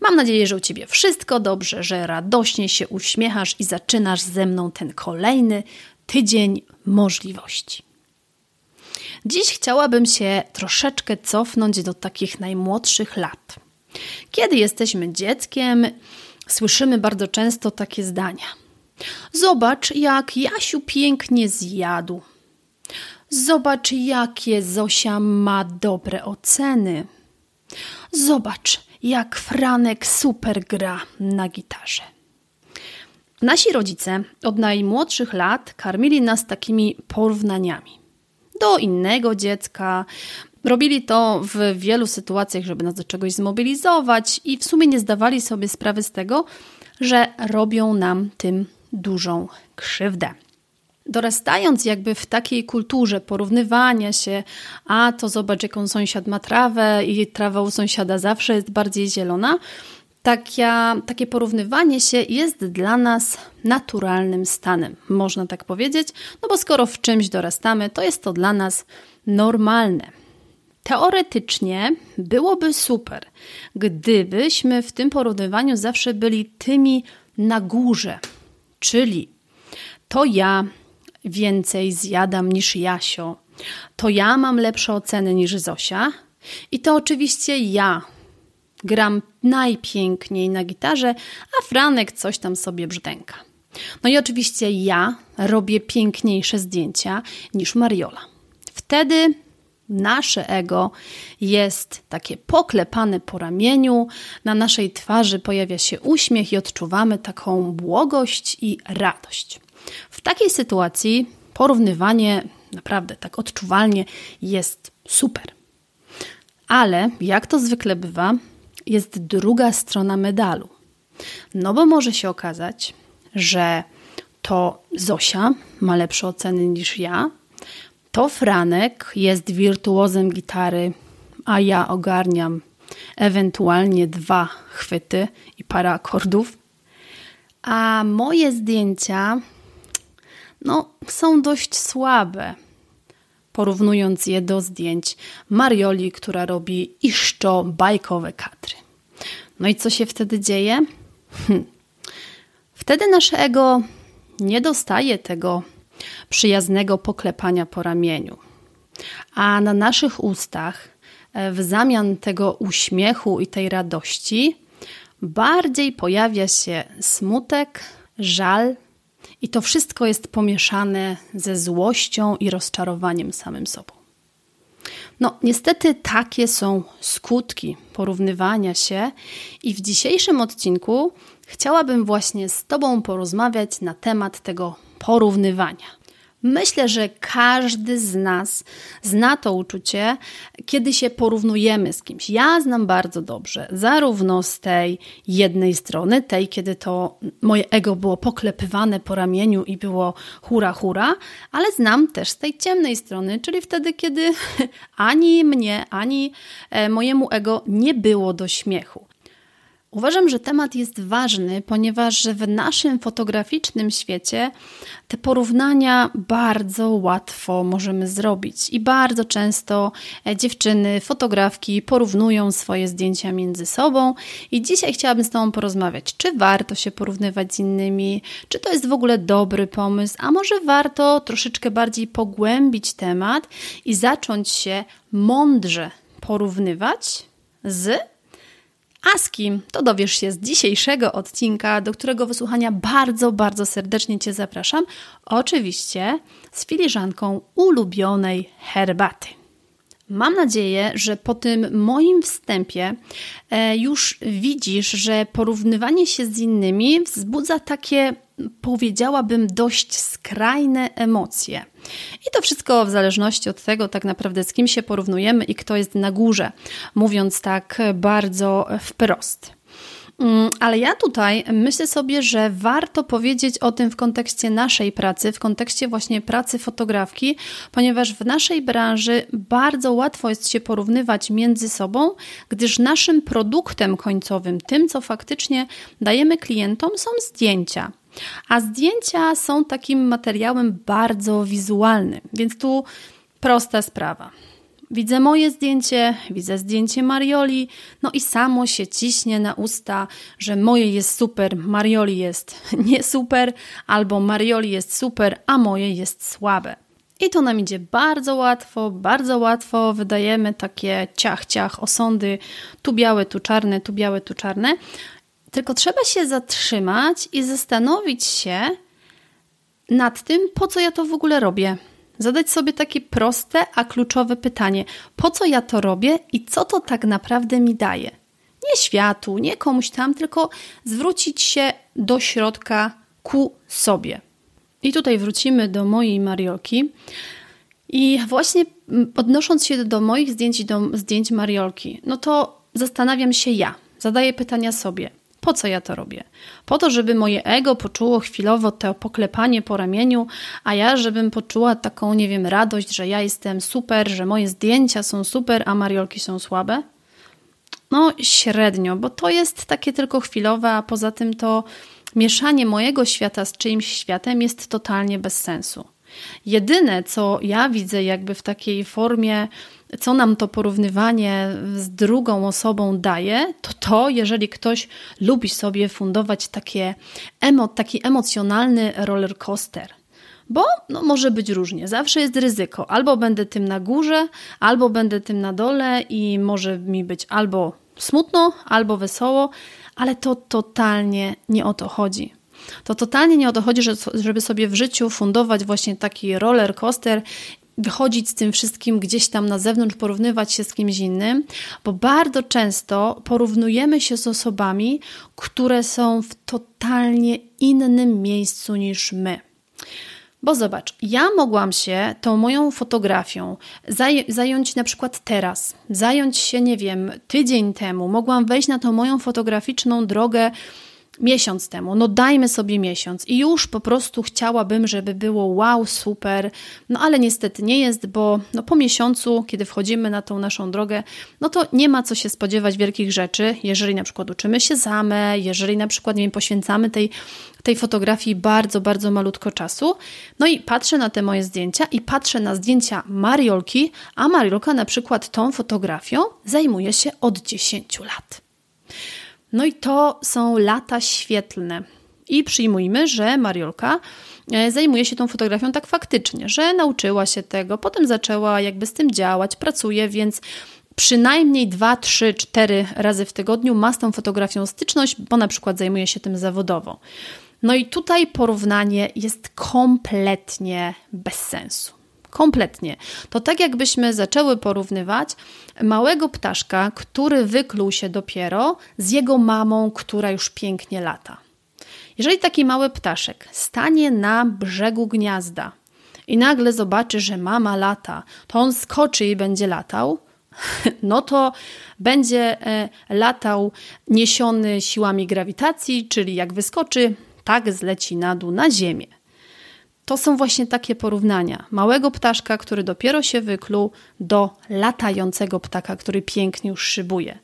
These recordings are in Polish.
Mam nadzieję, że u Ciebie wszystko dobrze, że radośnie się uśmiechasz i zaczynasz ze mną ten kolejny tydzień możliwości. Dziś chciałabym się troszeczkę cofnąć do takich najmłodszych lat. Kiedy jesteśmy dzieckiem, słyszymy bardzo często takie zdania – Zobacz, jak Jasiu pięknie zjadł. Zobacz, jakie Zosia ma dobre oceny. Zobacz, jak Franek super gra na gitarze. Nasi rodzice od najmłodszych lat karmili nas takimi porównaniami do innego dziecka. Robili to w wielu sytuacjach, żeby nas do czegoś zmobilizować, i w sumie nie zdawali sobie sprawy z tego, że robią nam tym dużą krzywdę. Dorastając jakby w takiej kulturze porównywania się, a to zobacz, jaką sąsiad ma trawę i trawa u sąsiada zawsze jest bardziej zielona, Takia, takie porównywanie się jest dla nas naturalnym stanem, można tak powiedzieć, no bo skoro w czymś dorastamy, to jest to dla nas normalne. Teoretycznie byłoby super, gdybyśmy w tym porównywaniu zawsze byli tymi na górze, Czyli to ja więcej zjadam niż Jasio, to ja mam lepsze oceny niż Zosia i to oczywiście ja gram najpiękniej na gitarze, a Franek coś tam sobie brzdęka. No i oczywiście ja robię piękniejsze zdjęcia niż Mariola. Wtedy nasze ego jest takie poklepane po ramieniu, na naszej twarzy pojawia się uśmiech i odczuwamy taką błogość i radość. W takiej sytuacji porównywanie naprawdę tak odczuwalnie jest super. Ale jak to zwykle bywa, jest druga strona medalu. No bo może się okazać, że to Zosia ma lepsze oceny niż ja, to Franek jest wirtuozem gitary, a ja ogarniam ewentualnie dwa chwyty i parę akordów. A moje zdjęcia no, są dość słabe, porównując je do zdjęć Marioli, która robi iszczo bajkowe kadry. No i co się wtedy dzieje? Hm. Wtedy nasze ego nie dostaje tego przyjaznego poklepania po ramieniu. A na naszych ustach, e, w zamian tego uśmiechu i tej radości, bardziej pojawia się smutek, żal, i to wszystko jest pomieszane ze złością i rozczarowaniem samym sobą. No, niestety takie są skutki porównywania się, i w dzisiejszym odcinku chciałabym właśnie z Tobą porozmawiać na temat tego porównywania. Myślę, że każdy z nas zna to uczucie, kiedy się porównujemy z kimś. Ja znam bardzo dobrze, zarówno z tej jednej strony, tej, kiedy to moje ego było poklepywane po ramieniu i było hura, hura, ale znam też z tej ciemnej strony, czyli wtedy, kiedy ani mnie, ani e, mojemu ego nie było do śmiechu. Uważam, że temat jest ważny, ponieważ w naszym fotograficznym świecie te porównania bardzo łatwo możemy zrobić i bardzo często e, dziewczyny, fotografki porównują swoje zdjęcia między sobą. I dzisiaj chciałabym z Tobą porozmawiać, czy warto się porównywać z innymi, czy to jest w ogóle dobry pomysł, a może warto troszeczkę bardziej pogłębić temat i zacząć się mądrze porównywać z A z kim, to dowiesz się z dzisiejszego odcinka, do którego wysłuchania bardzo, bardzo serdecznie Cię zapraszam. Oczywiście z filiżanką ulubionej herbaty. Mam nadzieję, że po tym moim wstępie e, już widzisz, że porównywanie się z innymi wzbudza takie, powiedziałabym, dość skrajne emocje. I to wszystko w zależności od tego, tak naprawdę, z kim się porównujemy i kto jest na górze, mówiąc tak bardzo wprost. Mm, ale ja tutaj myślę sobie, że warto powiedzieć o tym w kontekście naszej pracy, w kontekście właśnie pracy fotografki, ponieważ w naszej branży bardzo łatwo jest się porównywać między sobą, gdyż naszym produktem końcowym, tym co faktycznie dajemy klientom, są zdjęcia. A zdjęcia są takim materiałem bardzo wizualnym, więc tu prosta sprawa. Widzę moje zdjęcie, widzę zdjęcie Marioli, no i samo się ciśnie na usta, że moje jest super, Marioli jest nie super, albo Marioli jest super, a moje jest słabe. I to nam idzie bardzo łatwo, bardzo łatwo wydajemy takie ciach, ciach, osądy, tu białe, tu czarne, tu białe, tu czarne. Tylko trzeba się zatrzymać i zastanowić się nad tym, po co ja to w ogóle robię zadać sobie takie proste, a kluczowe pytanie: po co ja to robię i co to tak naprawdę mi daje? Nie światu, nie komuś tam, tylko zwrócić się do środka ku sobie. I tutaj wrócimy do mojej Mariolki. I właśnie odnosząc się do moich zdjęć i do zdjęć Mariolki, no to zastanawiam się ja, zadaję pytania sobie. Po co ja to robię? Po to, żeby moje ego poczuło chwilowo to poklepanie po ramieniu, a ja, żebym poczuła taką, nie wiem, radość, że ja jestem super, że moje zdjęcia są super, a mariolki są słabe? No, średnio, bo to jest takie tylko chwilowe, a poza tym to mieszanie mojego świata z czyimś światem jest totalnie bez sensu. Jedyne, co ja widzę, jakby w takiej formie co nam to porównywanie z drugą osobą daje, to to, jeżeli ktoś lubi sobie fundować takie emo, taki emocjonalny roller coaster. Bo no, może być różnie, zawsze jest ryzyko. Albo będę tym na górze, albo będę tym na dole i może mi być albo smutno, albo wesoło, ale to totalnie nie o to chodzi. To totalnie nie o to chodzi, żeby sobie w życiu fundować właśnie taki roller coaster wychodzić z tym wszystkim gdzieś tam na zewnątrz, porównywać się z kimś innym, bo bardzo często porównujemy się z osobami, które są w totalnie innym miejscu niż my. Bo zobacz, ja mogłam się tą moją fotografią zaj zająć na przykład teraz, zająć się, nie wiem, tydzień temu, mogłam wejść na tą moją fotograficzną drogę miesiąc temu, no dajmy sobie miesiąc. I już po prostu chciałabym, żeby było wow, super, no ale niestety nie jest, bo no po miesiącu, kiedy wchodzimy na tą naszą drogę, no to nie ma co się spodziewać wielkich rzeczy, jeżeli na przykład uczymy się zame, jeżeli na przykład, nie wiem, poświęcamy tej, tej fotografii bardzo, bardzo malutko czasu, no i patrzę na te moje zdjęcia i patrzę na zdjęcia Mariolki, a Mariolka na przykład tą fotografią zajmuje się od 10 lat. No i to są lata świetlne. I przyjmujmy, że Mariolka e, zajmuje się tą fotografią tak faktycznie, że nauczyła się tego, potem zaczęła jakby z tym działać, pracuje, więc przynajmniej 2, 3, 4 razy w tygodniu ma z tą fotografią styczność, bo na przykład zajmuje się tym zawodowo. No i tutaj porównanie jest kompletnie bez sensu. Kompletnie. To tak jakbyśmy zaczęły porównywać małego ptaszka, który wykluł się dopiero z jego mamą, która już pięknie lata. Jeżeli taki mały ptaszek stanie na brzegu gniazda i nagle zobaczy, że mama lata, to on skoczy i będzie latał, no to będzie e, latał niesiony siłami grawitacji, czyli jak wyskoczy, tak zleci na dół na ziemię. To są właśnie takie porównania. Małego ptaszka, który dopiero się wykluł, do latającego ptaka, który pięknie już szybuje.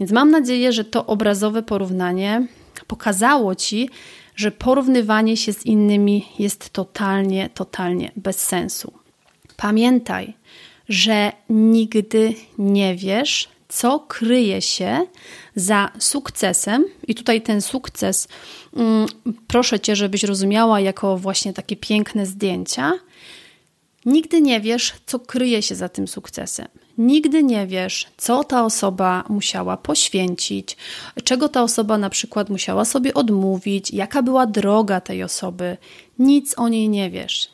Więc mam nadzieję, że to obrazowe porównanie pokazało Ci, że porównywanie się z innymi jest totalnie, totalnie bez sensu. Pamiętaj, że nigdy nie wiesz, co kryje się za sukcesem, i tutaj ten sukces, mm, proszę cię, żebyś rozumiała jako właśnie takie piękne zdjęcia. Nigdy nie wiesz, co kryje się za tym sukcesem. Nigdy nie wiesz, co ta osoba musiała poświęcić, czego ta osoba na przykład musiała sobie odmówić, jaka była droga tej osoby. Nic o niej nie wiesz.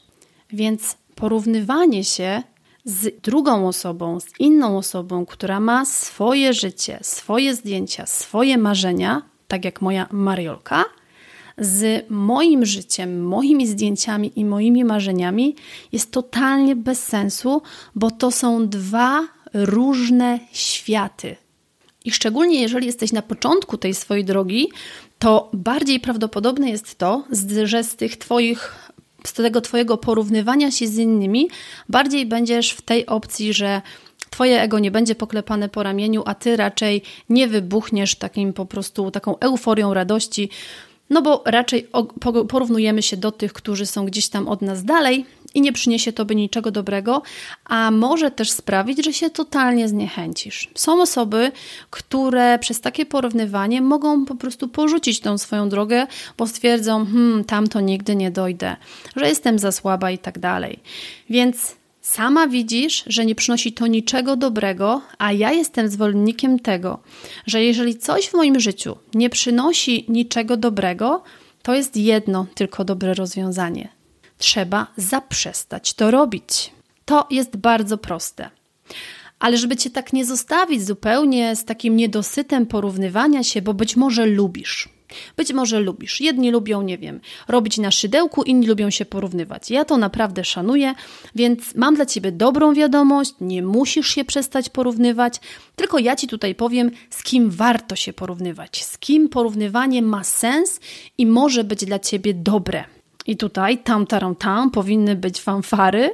Więc porównywanie się z drugą osobą, z inną osobą, która ma swoje życie, swoje zdjęcia, swoje marzenia, tak jak moja Mariolka, z moim życiem, moimi zdjęciami i moimi marzeniami jest totalnie bez sensu, bo to są dwa różne światy. I szczególnie jeżeli jesteś na początku tej swojej drogi, to bardziej prawdopodobne jest to, że z tych Twoich z tego Twojego porównywania się z innymi, bardziej będziesz w tej opcji, że Twoje ego nie będzie poklepane po ramieniu, a Ty raczej nie wybuchniesz takim po prostu taką euforią radości, no bo raczej porównujemy się do tych, którzy są gdzieś tam od nas dalej i nie przyniesie tobie niczego dobrego, a może też sprawić, że się totalnie zniechęcisz. Są osoby, które przez takie porównywanie mogą po prostu porzucić tą swoją drogę, bo stwierdzą, hmm, tam to nigdy nie dojdę, że jestem za słaba i tak dalej. Więc Sama widzisz, że nie przynosi to niczego dobrego, a ja jestem zwolennikiem tego, że jeżeli coś w moim życiu nie przynosi niczego dobrego, to jest jedno tylko dobre rozwiązanie. Trzeba zaprzestać to robić. To jest bardzo proste. Ale żeby cię tak nie zostawić zupełnie z takim niedosytem porównywania się, bo być może lubisz, być może lubisz. Jedni lubią, nie wiem, robić na szydełku, inni lubią się porównywać. Ja to naprawdę szanuję, więc mam dla ciebie dobrą wiadomość. Nie musisz się przestać porównywać, tylko ja ci tutaj powiem, z kim warto się porównywać, z kim porównywanie ma sens i może być dla ciebie dobre. I tutaj tam, tam, tam powinny być fanfary,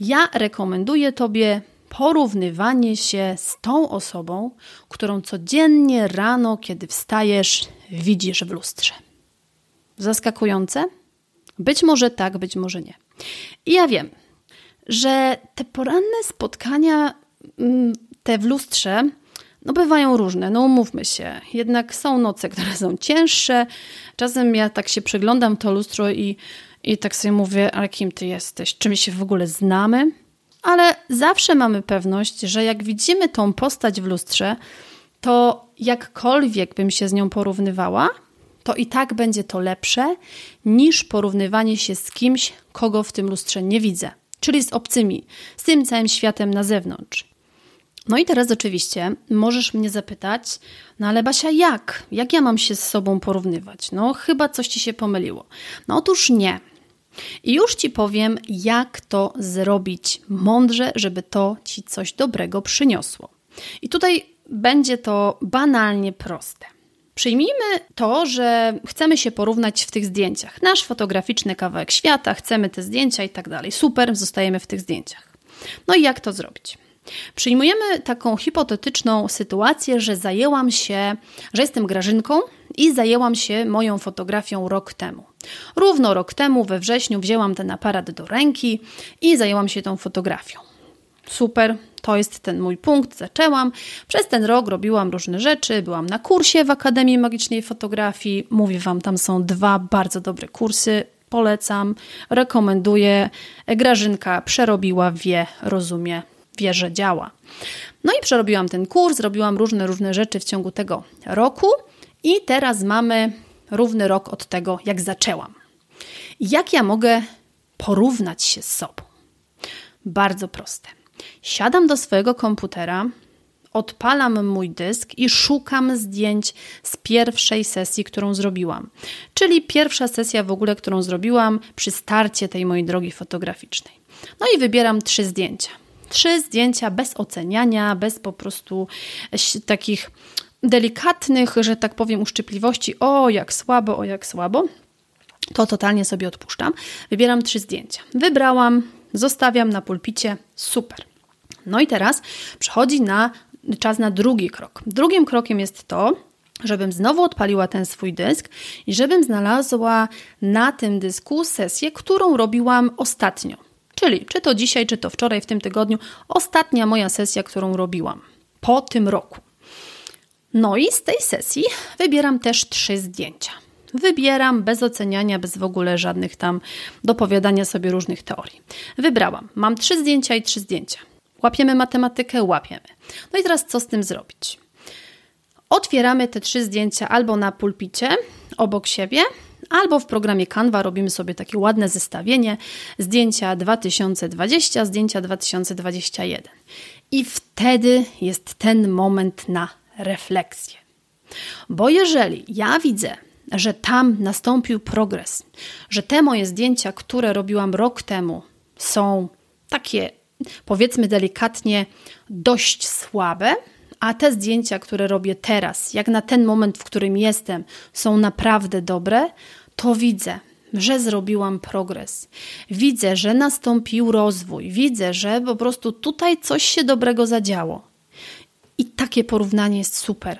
Ja rekomenduję Tobie porównywanie się z tą osobą, którą codziennie rano, kiedy wstajesz, widzisz w lustrze. Zaskakujące? Być może tak, być może nie. I ja wiem, że te poranne spotkania, mm, te w lustrze, no bywają różne, no umówmy się. Jednak są noce, które są cięższe. Czasem ja tak się przeglądam to lustro i i tak sobie mówię, ale kim ty jesteś? Czy my się w ogóle znamy? Ale zawsze mamy pewność, że jak widzimy tą postać w lustrze, to jakkolwiek bym się z nią porównywała, to i tak będzie to lepsze niż porównywanie się z kimś, kogo w tym lustrze nie widzę, czyli z obcymi, z tym całym światem na zewnątrz. No i teraz oczywiście możesz mnie zapytać, no ale Basia, jak? Jak ja mam się z sobą porównywać? No chyba coś ci się pomyliło. No otóż nie. I już Ci powiem, jak to zrobić mądrze, żeby to Ci coś dobrego przyniosło. I tutaj będzie to banalnie proste. Przyjmijmy to, że chcemy się porównać w tych zdjęciach. Nasz fotograficzny kawałek świata, chcemy te zdjęcia i tak dalej. Super, zostajemy w tych zdjęciach. No i jak to zrobić? Przyjmujemy taką hipotetyczną sytuację, że zajęłam się, że jestem Grażynką i zajęłam się moją fotografią rok temu. Równo rok temu, we wrześniu, wzięłam ten aparat do ręki i zajęłam się tą fotografią. Super, to jest ten mój punkt. Zaczęłam. Przez ten rok robiłam różne rzeczy. Byłam na kursie w Akademii Magicznej Fotografii. Mówię Wam, tam są dwa bardzo dobre kursy. Polecam, rekomenduję. Grażynka przerobiła, wie, rozumie, wie, że działa. No i przerobiłam ten kurs, robiłam różne, różne rzeczy w ciągu tego roku i teraz mamy równy rok od tego, jak zaczęłam. Jak ja mogę porównać się z sobą? Bardzo proste. Siadam do swojego komputera, odpalam mój dysk i szukam zdjęć z pierwszej sesji, którą zrobiłam. Czyli pierwsza sesja w ogóle, którą zrobiłam przy starcie tej mojej drogi fotograficznej. No i wybieram trzy zdjęcia. Trzy zdjęcia bez oceniania, bez po prostu takich delikatnych, że tak powiem, uszczypliwości, o jak słabo, o jak słabo, to totalnie sobie odpuszczam. Wybieram trzy zdjęcia. Wybrałam, zostawiam na pulpicie, super. No i teraz przychodzi na czas na drugi krok. Drugim krokiem jest to, żebym znowu odpaliła ten swój dysk i żebym znalazła na tym dysku sesję, którą robiłam ostatnio. Czyli czy to dzisiaj, czy to wczoraj, w tym tygodniu, ostatnia moja sesja, którą robiłam po tym roku. No i z tej sesji wybieram też trzy zdjęcia. Wybieram bez oceniania, bez w ogóle żadnych tam dopowiadania sobie różnych teorii. Wybrałam. Mam trzy zdjęcia i trzy zdjęcia. Łapiemy matematykę, łapiemy. No i teraz co z tym zrobić? Otwieramy te trzy zdjęcia albo na pulpicie obok siebie, albo w programie Canva robimy sobie takie ładne zestawienie zdjęcia 2020, zdjęcia 2021. I wtedy jest ten moment na refleksję. Bo jeżeli ja widzę, że tam nastąpił progres, że te moje zdjęcia, które robiłam rok temu, są takie, powiedzmy delikatnie, dość słabe, a te zdjęcia, które robię teraz, jak na ten moment, w którym jestem, są naprawdę dobre, to widzę, że zrobiłam progres. Widzę, że nastąpił rozwój. Widzę, że po prostu tutaj coś się dobrego zadziało. I takie porównanie jest super.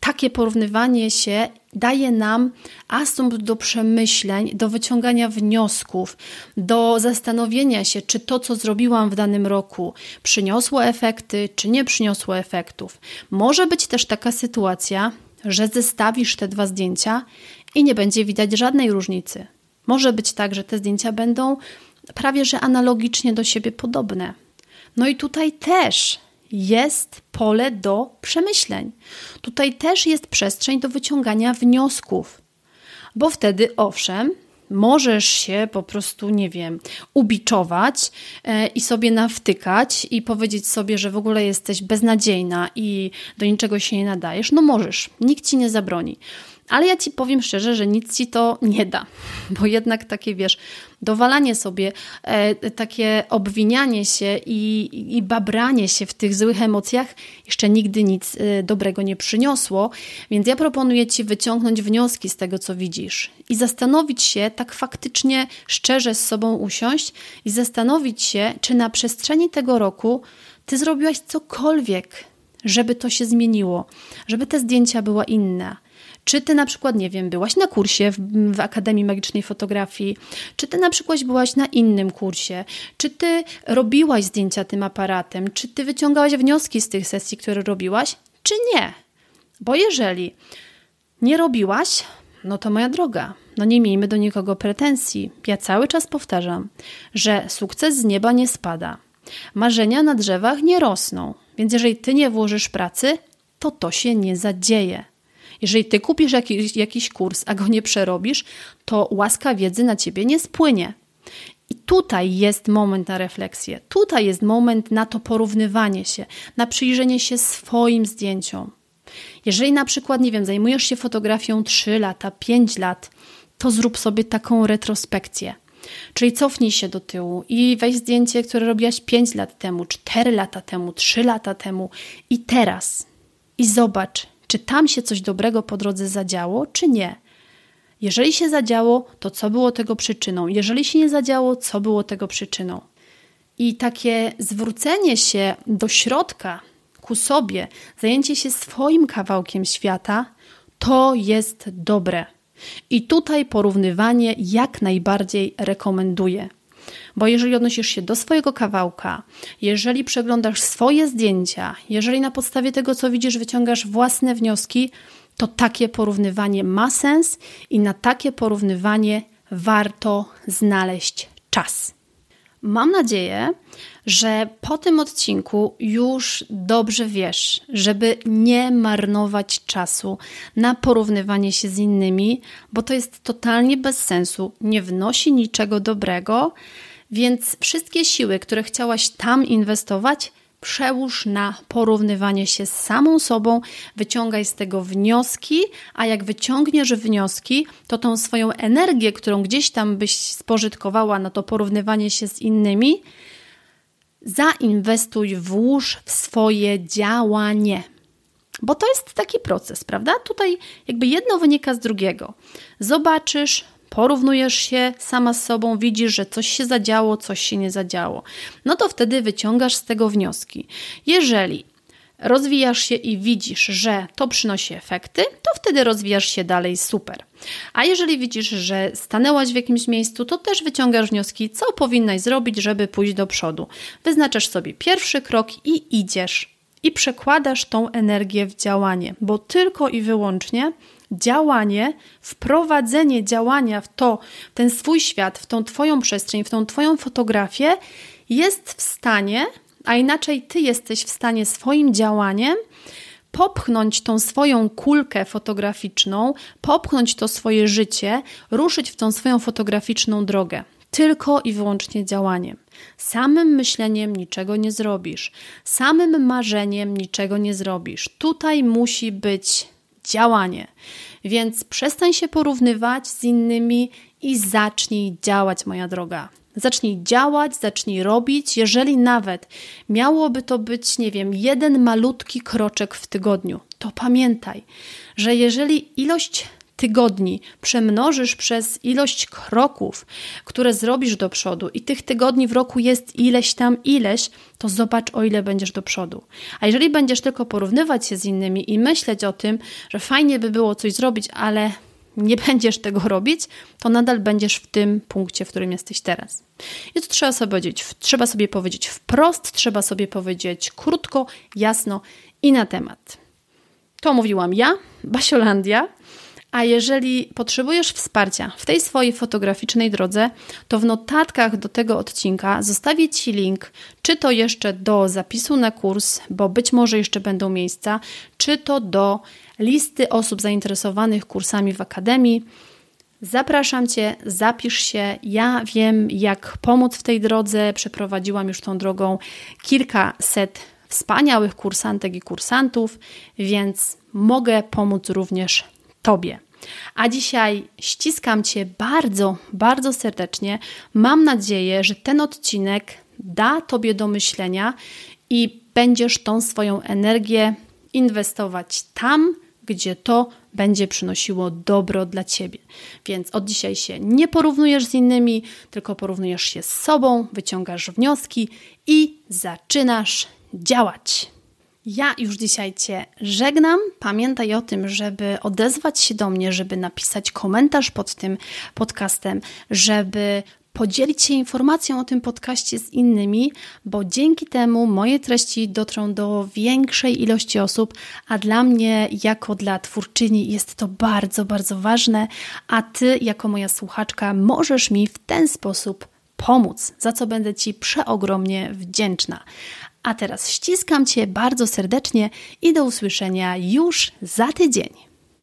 Takie porównywanie się daje nam asumpt do przemyśleń, do wyciągania wniosków, do zastanowienia się, czy to, co zrobiłam w danym roku, przyniosło efekty, czy nie przyniosło efektów. Może być też taka sytuacja, że zestawisz te dwa zdjęcia i nie będzie widać żadnej różnicy. Może być tak, że te zdjęcia będą prawie że analogicznie do siebie podobne. No i tutaj też jest pole do przemyśleń. Tutaj też jest przestrzeń do wyciągania wniosków, bo wtedy owszem, możesz się po prostu, nie wiem, ubiczować e, i sobie nawtykać i powiedzieć sobie, że w ogóle jesteś beznadziejna i do niczego się nie nadajesz. No możesz, nikt ci nie zabroni. Ale ja ci powiem szczerze, że nic ci to nie da, bo jednak takie wiesz, dowalanie sobie, e, takie obwinianie się i, i babranie się w tych złych emocjach jeszcze nigdy nic e, dobrego nie przyniosło. Więc ja proponuję ci wyciągnąć wnioski z tego, co widzisz i zastanowić się, tak faktycznie szczerze z sobą usiąść i zastanowić się, czy na przestrzeni tego roku ty zrobiłaś cokolwiek, żeby to się zmieniło, żeby te zdjęcia były inne czy ty na przykład, nie wiem, byłaś na kursie w, w, Akademii Magicznej Fotografii, czy ty na przykład byłaś na innym kursie, czy ty robiłaś zdjęcia tym aparatem, czy ty wyciągałaś wnioski z tych sesji, które robiłaś, czy nie. Bo jeżeli nie robiłaś, no to moja droga, no nie miejmy do nikogo pretensji. Ja cały czas powtarzam, że sukces z nieba nie spada. Marzenia na drzewach nie rosną, więc jeżeli ty nie włożysz pracy, to to się nie zadzieje. Jeżeli ty kupisz jakiś, jakiś kurs, a go nie przerobisz, to łaska wiedzy na ciebie nie spłynie. I tutaj jest moment na refleksję, tutaj jest moment na to porównywanie się, na przyjrzenie się swoim zdjęciom. Jeżeli na przykład, nie wiem, zajmujesz się fotografią 3 lata, 5 lat, to zrób sobie taką retrospekcję. Czyli cofnij się do tyłu i weź zdjęcie, które robiłaś 5 lat temu, 4 lata temu, 3 lata temu i teraz. I zobacz, czy tam się coś dobrego po drodze zadziało, czy nie. Jeżeli się zadziało, to co było tego przyczyną? Jeżeli się nie zadziało, co było tego przyczyną? I takie zwrócenie się do środka, ku sobie, zajęcie się swoim kawałkiem świata, to jest dobre. I tutaj porównywanie jak najbardziej rekomenduję. Bo jeżeli odnosisz się do swojego kawałka, jeżeli przeglądasz swoje zdjęcia, jeżeli na podstawie tego, co widzisz, wyciągasz własne wnioski, to takie porównywanie ma sens i na takie porównywanie warto znaleźć czas. Mam nadzieję, że po tym odcinku już dobrze wiesz, żeby nie marnować czasu na porównywanie się z innymi, bo to jest totalnie bez sensu, nie wnosi niczego dobrego, więc wszystkie siły, które chciałaś tam inwestować, przełóż na porównywanie się z samą sobą, wyciągaj z tego wnioski, a jak wyciągniesz wnioski, to tą swoją energię, którą gdzieś tam byś spożytkowała na to porównywanie się z innymi, zainwestuj, włóż w swoje działanie. Bo to jest taki proces, prawda? Tutaj jakby jedno wynika z drugiego. Zobaczysz, porównujesz się sama z sobą, widzisz, że coś się zadziało, coś się nie zadziało. No to wtedy wyciągasz z tego wnioski. Jeżeli rozwijasz się i widzisz, że to przynosi efekty, to wtedy rozwijasz się dalej super. A jeżeli widzisz, że stanęłaś w jakimś miejscu, to też wyciągasz wnioski, co powinnaś zrobić, żeby pójść do przodu. Wyznaczasz sobie pierwszy krok i idziesz. i przekładasz tą energię w działanie, bo tylko i wyłącznie działanie, wprowadzenie działania w to, w ten swój świat, w tą Twoją przestrzeń, w tą Twoją fotografię jest w stanie, a inaczej Ty jesteś w stanie swoim działaniem popchnąć tą swoją kulkę fotograficzną, popchnąć to swoje życie, ruszyć w tą swoją fotograficzną drogę. Tylko i wyłącznie działaniem. Samym myśleniem niczego nie zrobisz, samym marzeniem niczego nie zrobisz. Tutaj musi być działanie. Więc przestań się porównywać z innymi i zacznij działać, moja droga. Zacznij działać, zacznij robić. Jeżeli nawet miałoby to być, nie wiem, jeden malutki kroczek w tygodniu, to pamiętaj, że jeżeli ilość tygodni przemnożysz przez ilość kroków, które zrobisz do przodu, i tych tygodni w roku jest ileś tam ileś, to zobacz, o ile będziesz do przodu. A jeżeli będziesz tylko porównywać się z innymi i myśleć o tym, że fajnie by było coś zrobić, ale nie będziesz tego robić, to nadal będziesz w tym punkcie, w którym jesteś teraz. I to trzeba sobie powiedzieć, trzeba sobie powiedzieć wprost, trzeba sobie powiedzieć krótko, jasno i na temat. To mówiłam ja, Basiolandia. A jeżeli potrzebujesz wsparcia w tej swojej fotograficznej drodze, to w notatkach do tego odcinka zostawię Ci link, czy to jeszcze do zapisu na kurs, bo być może jeszcze będą miejsca, czy to do listy osób zainteresowanych kursami w Akademii. Zapraszam Cię, zapisz się. Ja wiem, jak pomóc w tej drodze. Przeprowadziłam już tą drogą kilkaset wspaniałych kursantek i kursantów, więc mogę pomóc również Tobie. A dzisiaj ściskam Cię bardzo, bardzo serdecznie. Mam nadzieję, że ten odcinek da Tobie do myślenia i będziesz tą swoją energię inwestować tam, gdzie to będzie przynosiło dobro dla ciebie. Więc od dzisiaj się nie porównujesz z innymi, tylko porównujesz się z sobą, wyciągasz wnioski i zaczynasz działać. Ja już dzisiaj Cię żegnam. Pamiętaj o tym, żeby odezwać się do mnie, żeby napisać komentarz pod tym podcastem, żeby podzielić się informacją o tym podcaście z innymi, bo dzięki temu moje treści dotrą do większej ilości osób, a dla mnie, jako dla twórczyni, jest to bardzo, bardzo ważne, a Ty, jako moja słuchaczka, możesz mi w ten sposób pomóc, za co będę Ci przeogromnie wdzięczna. A teraz ściskam Cię bardzo serdecznie i do usłyszenia już za tydzień.